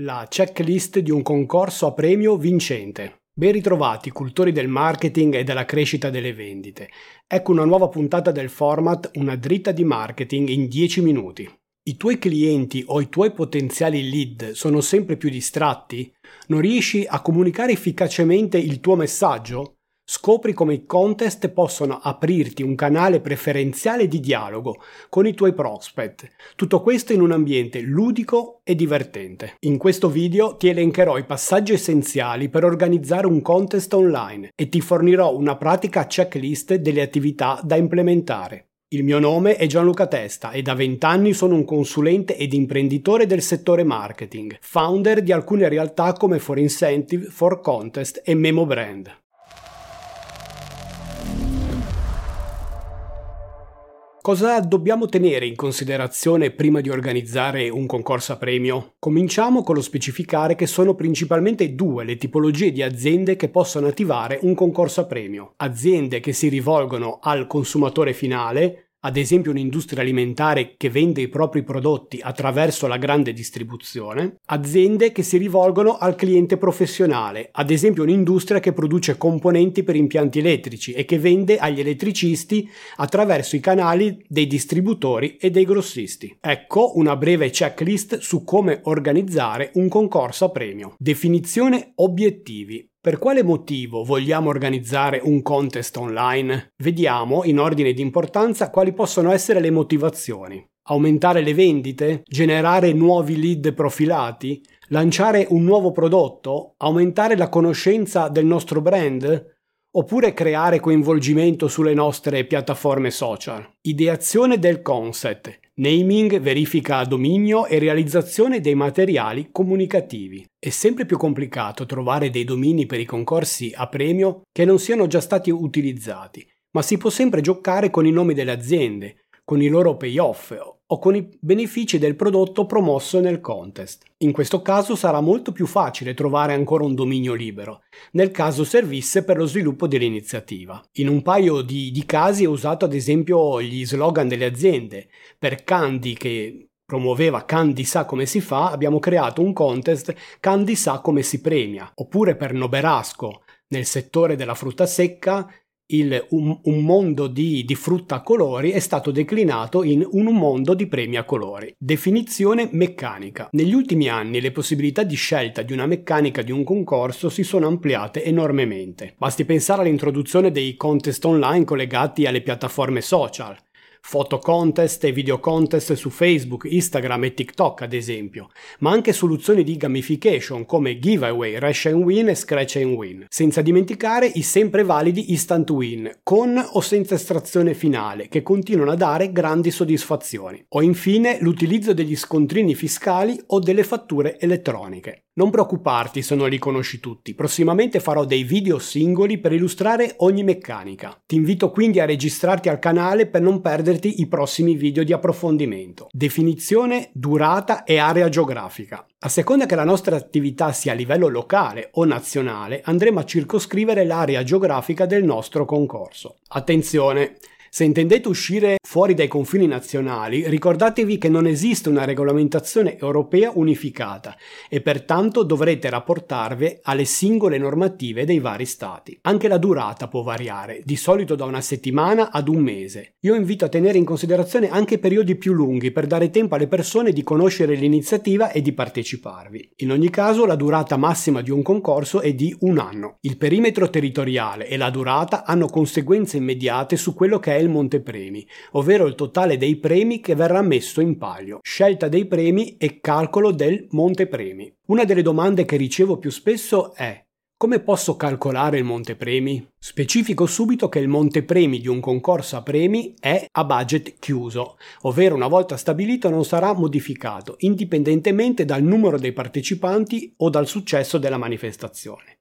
la checklist di un concorso a premio vincente. Ben ritrovati, cultori del marketing e della crescita delle vendite. Ecco una nuova puntata del format Una dritta di marketing in 10 minuti. I tuoi clienti o i tuoi potenziali lead sono sempre più distratti? Non riesci a comunicare efficacemente il tuo messaggio? Scopri come i contest possono aprirti un canale preferenziale di dialogo con i tuoi prospect. Tutto questo in un ambiente ludico e divertente. In questo video ti elencherò i passaggi essenziali per organizzare un contest online e ti fornirò una pratica checklist delle attività da implementare. Il mio nome è Gianluca Testa e da 20 anni sono un consulente ed imprenditore del settore marketing, founder di alcune realtà come For Incentive, For Contest e Memo Brand. Cosa dobbiamo tenere in considerazione prima di organizzare un concorso a premio? Cominciamo con lo specificare che sono principalmente due le tipologie di aziende che possono attivare un concorso a premio. Aziende che si rivolgono al consumatore finale, ad esempio un'industria alimentare che vende i propri prodotti attraverso la grande distribuzione, aziende che si rivolgono al cliente professionale, ad esempio un'industria che produce componenti per impianti elettrici e che vende agli elettricisti attraverso i canali dei distributori e dei grossisti. Ecco una breve checklist su come organizzare un concorso a premio. Definizione obiettivi. Per quale motivo vogliamo organizzare un contest online? Vediamo, in ordine di importanza, quali possono essere le motivazioni. Aumentare le vendite? Generare nuovi lead profilati? Lanciare un nuovo prodotto? Aumentare la conoscenza del nostro brand? Oppure creare coinvolgimento sulle nostre piattaforme social? Ideazione del concept, naming, verifica dominio e realizzazione dei materiali comunicativi. È sempre più complicato trovare dei domini per i concorsi a premio che non siano già stati utilizzati, ma si può sempre giocare con i nomi delle aziende, con i loro payoff o con i benefici del prodotto promosso nel contest. In questo caso sarà molto più facile trovare ancora un dominio libero, nel caso servisse per lo sviluppo dell'iniziativa. In un paio di, di casi è usato ad esempio gli slogan delle aziende. Per Candy che promuoveva Candy sa come si fa, abbiamo creato un contest Candy sa come si premia. Oppure per Noberasco, nel settore della frutta secca, il, un, un, mondo di, di, frutta a colori è stato declinato in un mondo di premi a colori. Definizione meccanica. Negli ultimi anni le possibilità di scelta di una meccanica di un concorso si sono ampliate enormemente. Basti pensare all'introduzione dei contest online collegati alle piattaforme social foto contest e video contest su Facebook, Instagram e TikTok ad esempio, ma anche soluzioni di gamification come giveaway, Rush and Win e Scratch and Win, senza dimenticare i sempre validi Instant Win, con o senza estrazione finale, che continuano a dare grandi soddisfazioni, o infine l'utilizzo degli scontrini fiscali o delle fatture elettroniche. Non preoccuparti se non li conosci tutti, prossimamente farò dei video singoli per illustrare ogni meccanica. Ti invito quindi a registrarti al canale per non perderti i prossimi video di approfondimento. Definizione, durata e area geografica. A seconda che la nostra attività sia a livello locale o nazionale, andremo a circoscrivere l'area geografica del nostro concorso. Attenzione! Se intendete uscire fuori dai confini nazionali, ricordatevi che non esiste una regolamentazione europea unificata e pertanto dovrete rapportarvi alle singole normative dei vari stati. Anche la durata può variare, di solito da una settimana ad un mese. Io invito a tenere in considerazione anche periodi più lunghi per dare tempo alle persone di conoscere l'iniziativa e di parteciparvi. In ogni caso la durata massima di un concorso è di un anno. Il perimetro territoriale e la durata hanno conseguenze immediate su quello che è il montepremi, ovvero il totale dei premi che verrà messo in palio, scelta dei premi e calcolo del montepremi. Una delle domande che ricevo più spesso è come posso calcolare il montepremi? Specifico subito che il montepremi di un concorso a premi è a budget chiuso, ovvero una volta stabilito non sarà modificato, indipendentemente dal numero dei partecipanti o dal successo della manifestazione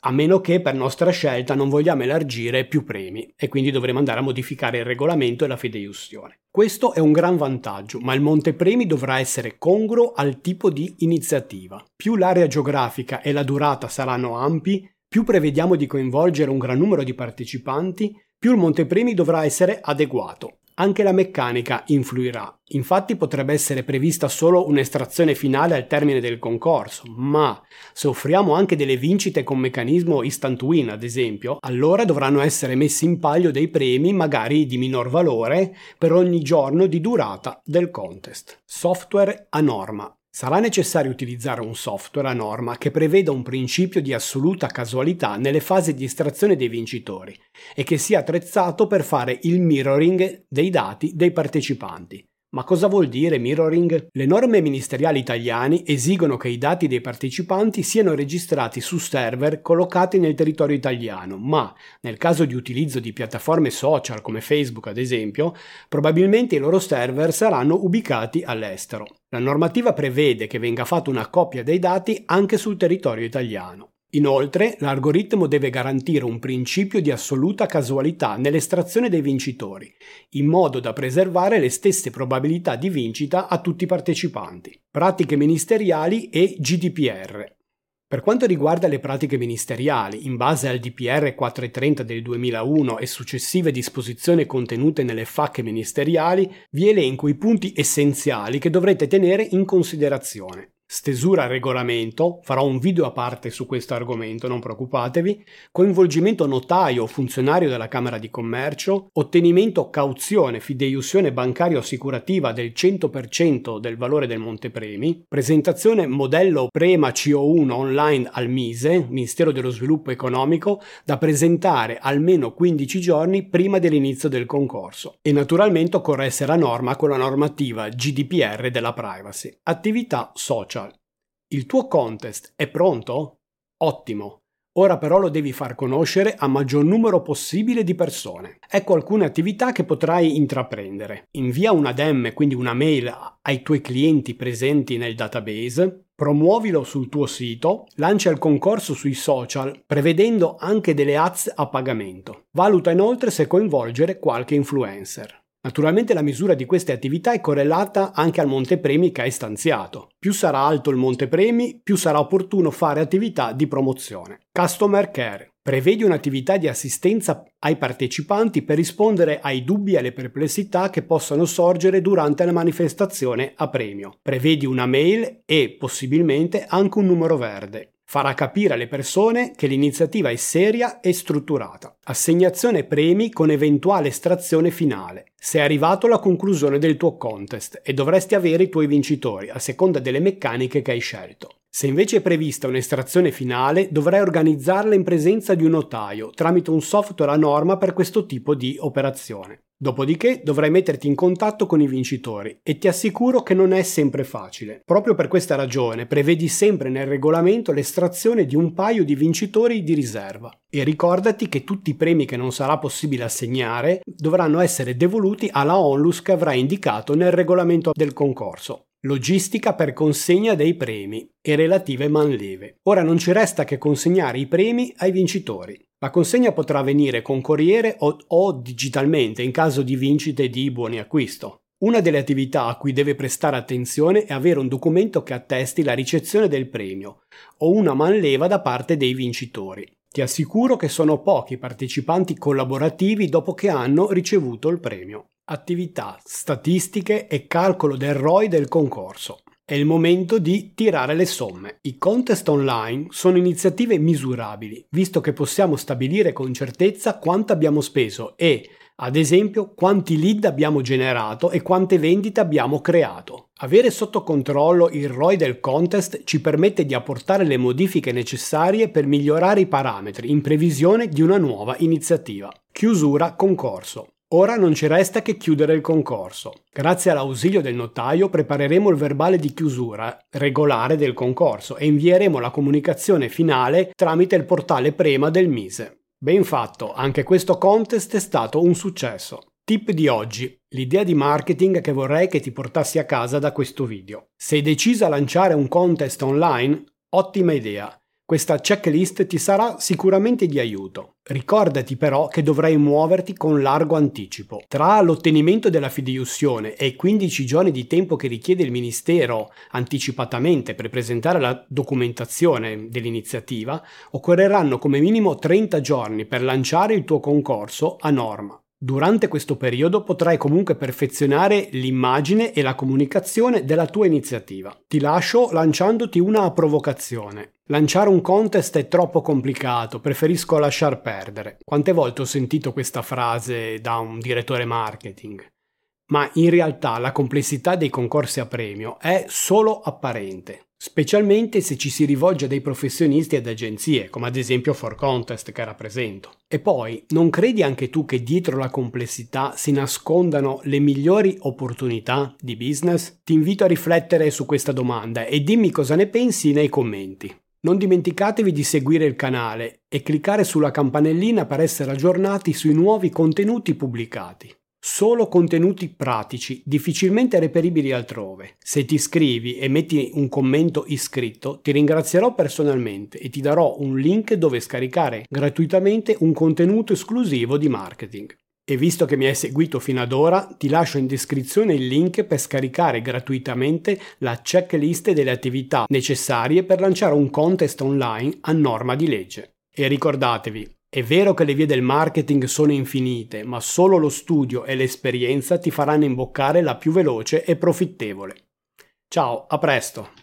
a meno che per nostra scelta non vogliamo elargire più premi e quindi dovremo andare a modificare il regolamento e la fideiussione. Questo è un gran vantaggio, ma il montepremi dovrà essere congruo al tipo di iniziativa. Più l'area geografica e la durata saranno ampi, più prevediamo di coinvolgere un gran numero di partecipanti, più il montepremi dovrà essere adeguato. Anche la meccanica influirà. Infatti potrebbe essere prevista solo un'estrazione finale al termine del concorso, ma se offriamo anche delle vincite con meccanismo instant win, ad esempio, allora dovranno essere messi in palio dei premi magari di minor valore per ogni giorno di durata del contest. Software a norma. Sarà necessario utilizzare un software a norma che preveda un principio di assoluta casualità nelle fasi di estrazione dei vincitori e che sia attrezzato per fare il mirroring dei dati dei partecipanti. Ma cosa vuol dire mirroring? Le norme ministeriali italiane esigono che i dati dei partecipanti siano registrati su server collocati nel territorio italiano, ma nel caso di utilizzo di piattaforme social come Facebook ad esempio, probabilmente i loro server saranno ubicati all'estero. La normativa prevede che venga fatta una copia dei dati anche sul territorio italiano. Inoltre, l'algoritmo deve garantire un principio di assoluta casualità nell'estrazione dei vincitori, in modo da preservare le stesse probabilità di vincita a tutti i partecipanti. Pratiche ministeriali e GDPR. Per quanto riguarda le pratiche ministeriali, in base al DPR 430 del 2001 e successive disposizioni contenute nelle FAC ministeriali, vi elenco i punti essenziali che dovrete tenere in considerazione stesura regolamento, farò un video a parte su questo argomento, non preoccupatevi, coinvolgimento notaio o funzionario della Camera di Commercio, ottenimento cauzione, fideiussione bancario assicurativa del 100% del valore del montepremi, presentazione modello Prema CO1 online al MISE, Ministero dello Sviluppo Economico, da presentare almeno 15 giorni prima dell'inizio del concorso e naturalmente occorre essere a norma con la normativa GDPR della privacy. Attività social. Il tuo contest è pronto? Ottimo. Ora però lo devi far conoscere a maggior numero possibile di persone. Ecco alcune attività che potrai intraprendere. Invia una DM, quindi una mail ai tuoi clienti presenti nel database, promuovilo sul tuo sito, lancia il concorso sui social, prevedendo anche delle ads a pagamento. Valuta inoltre se coinvolgere qualche influencer. Naturalmente la misura di queste attività è correlata anche al montepremi che hai stanziato. Più sarà alto il montepremi, più sarà opportuno fare attività di promozione. Customer Care. Prevedi un'attività di assistenza ai partecipanti per rispondere ai dubbi e alle perplessità che possano sorgere durante la manifestazione a premio. Prevedi una mail e, possibilmente, anche un numero verde farà capire alle persone che l'iniziativa è seria e strutturata. Assegnazione premi con eventuale estrazione finale. Sei arrivato alla conclusione del tuo contest e dovresti avere i tuoi vincitori a seconda delle meccaniche che hai scelto. Se invece è prevista un'estrazione finale, dovrai organizzarla in presenza di un notaio tramite un software a norma per questo tipo di operazione. Dopodiché dovrai metterti in contatto con i vincitori e ti assicuro che non è sempre facile. Proprio per questa ragione prevedi sempre nel regolamento l'estrazione di un paio di vincitori di riserva. E ricordati che tutti i premi che non sarà possibile assegnare dovranno essere devoluti alla onlus che avrai indicato nel regolamento del concorso. Logistica per consegna dei premi e relative manleve. Ora non ci resta che consegnare i premi ai vincitori. La consegna potrà avvenire con corriere o, o digitalmente in caso di vincite di buoni acquisto. Una delle attività a cui deve prestare attenzione è avere un documento che attesti la ricezione del premio o una manleva da parte dei vincitori. Ti assicuro che sono pochi i partecipanti collaborativi dopo che hanno ricevuto il premio. Attività, statistiche e calcolo del ROI del concorso. È il momento di tirare le somme. I contest online sono iniziative misurabili, visto che possiamo stabilire con certezza quanto abbiamo speso e, ad esempio, quanti lead abbiamo generato e quante vendite abbiamo creato. Avere sotto controllo il ROI del contest ci permette di apportare le modifiche necessarie per migliorare i parametri in previsione di una nuova iniziativa. Chiusura concorso. Ora non ci resta che chiudere il concorso. Grazie all'ausilio del notaio prepareremo il verbale di chiusura regolare del concorso e invieremo la comunicazione finale tramite il portale Prema del Mise. Ben fatto, anche questo contest è stato un successo. Tip di oggi, l'idea di marketing che vorrei che ti portassi a casa da questo video. Sei decisa a lanciare un contest online? Ottima idea. Questa checklist ti sarà sicuramente di aiuto. Ricordati però che dovrai muoverti con largo anticipo. Tra l'ottenimento della fideiussione e i 15 giorni di tempo che richiede il Ministero anticipatamente per presentare la documentazione dell'iniziativa, occorreranno come minimo 30 giorni per lanciare il tuo concorso a norma. Durante questo periodo potrai comunque perfezionare l'immagine e la comunicazione della tua iniziativa. Ti lascio lanciandoti una provocazione. Lanciare un contest è troppo complicato, preferisco lasciar perdere. Quante volte ho sentito questa frase da un direttore marketing? Ma in realtà la complessità dei concorsi a premio è solo apparente specialmente se ci si rivolge a dei professionisti ed agenzie, come ad esempio For Contest che rappresento. E poi, non credi anche tu che dietro la complessità si nascondano le migliori opportunità di business? Ti invito a riflettere su questa domanda e dimmi cosa ne pensi nei commenti. Non dimenticatevi di seguire il canale e cliccare sulla campanellina per essere aggiornati sui nuovi contenuti pubblicati. Solo contenuti pratici, difficilmente reperibili altrove. Se ti iscrivi e metti un commento iscritto, ti ringrazierò personalmente e ti darò un link dove scaricare gratuitamente un contenuto esclusivo di marketing. E visto che mi hai seguito fino ad ora, ti lascio in descrizione il link per scaricare gratuitamente la checklist delle attività necessarie per lanciare un contest online a norma di legge. E ricordatevi, è vero che le vie del marketing sono infinite, ma solo lo studio e l'esperienza ti faranno imboccare la più veloce e profittevole. Ciao, a presto!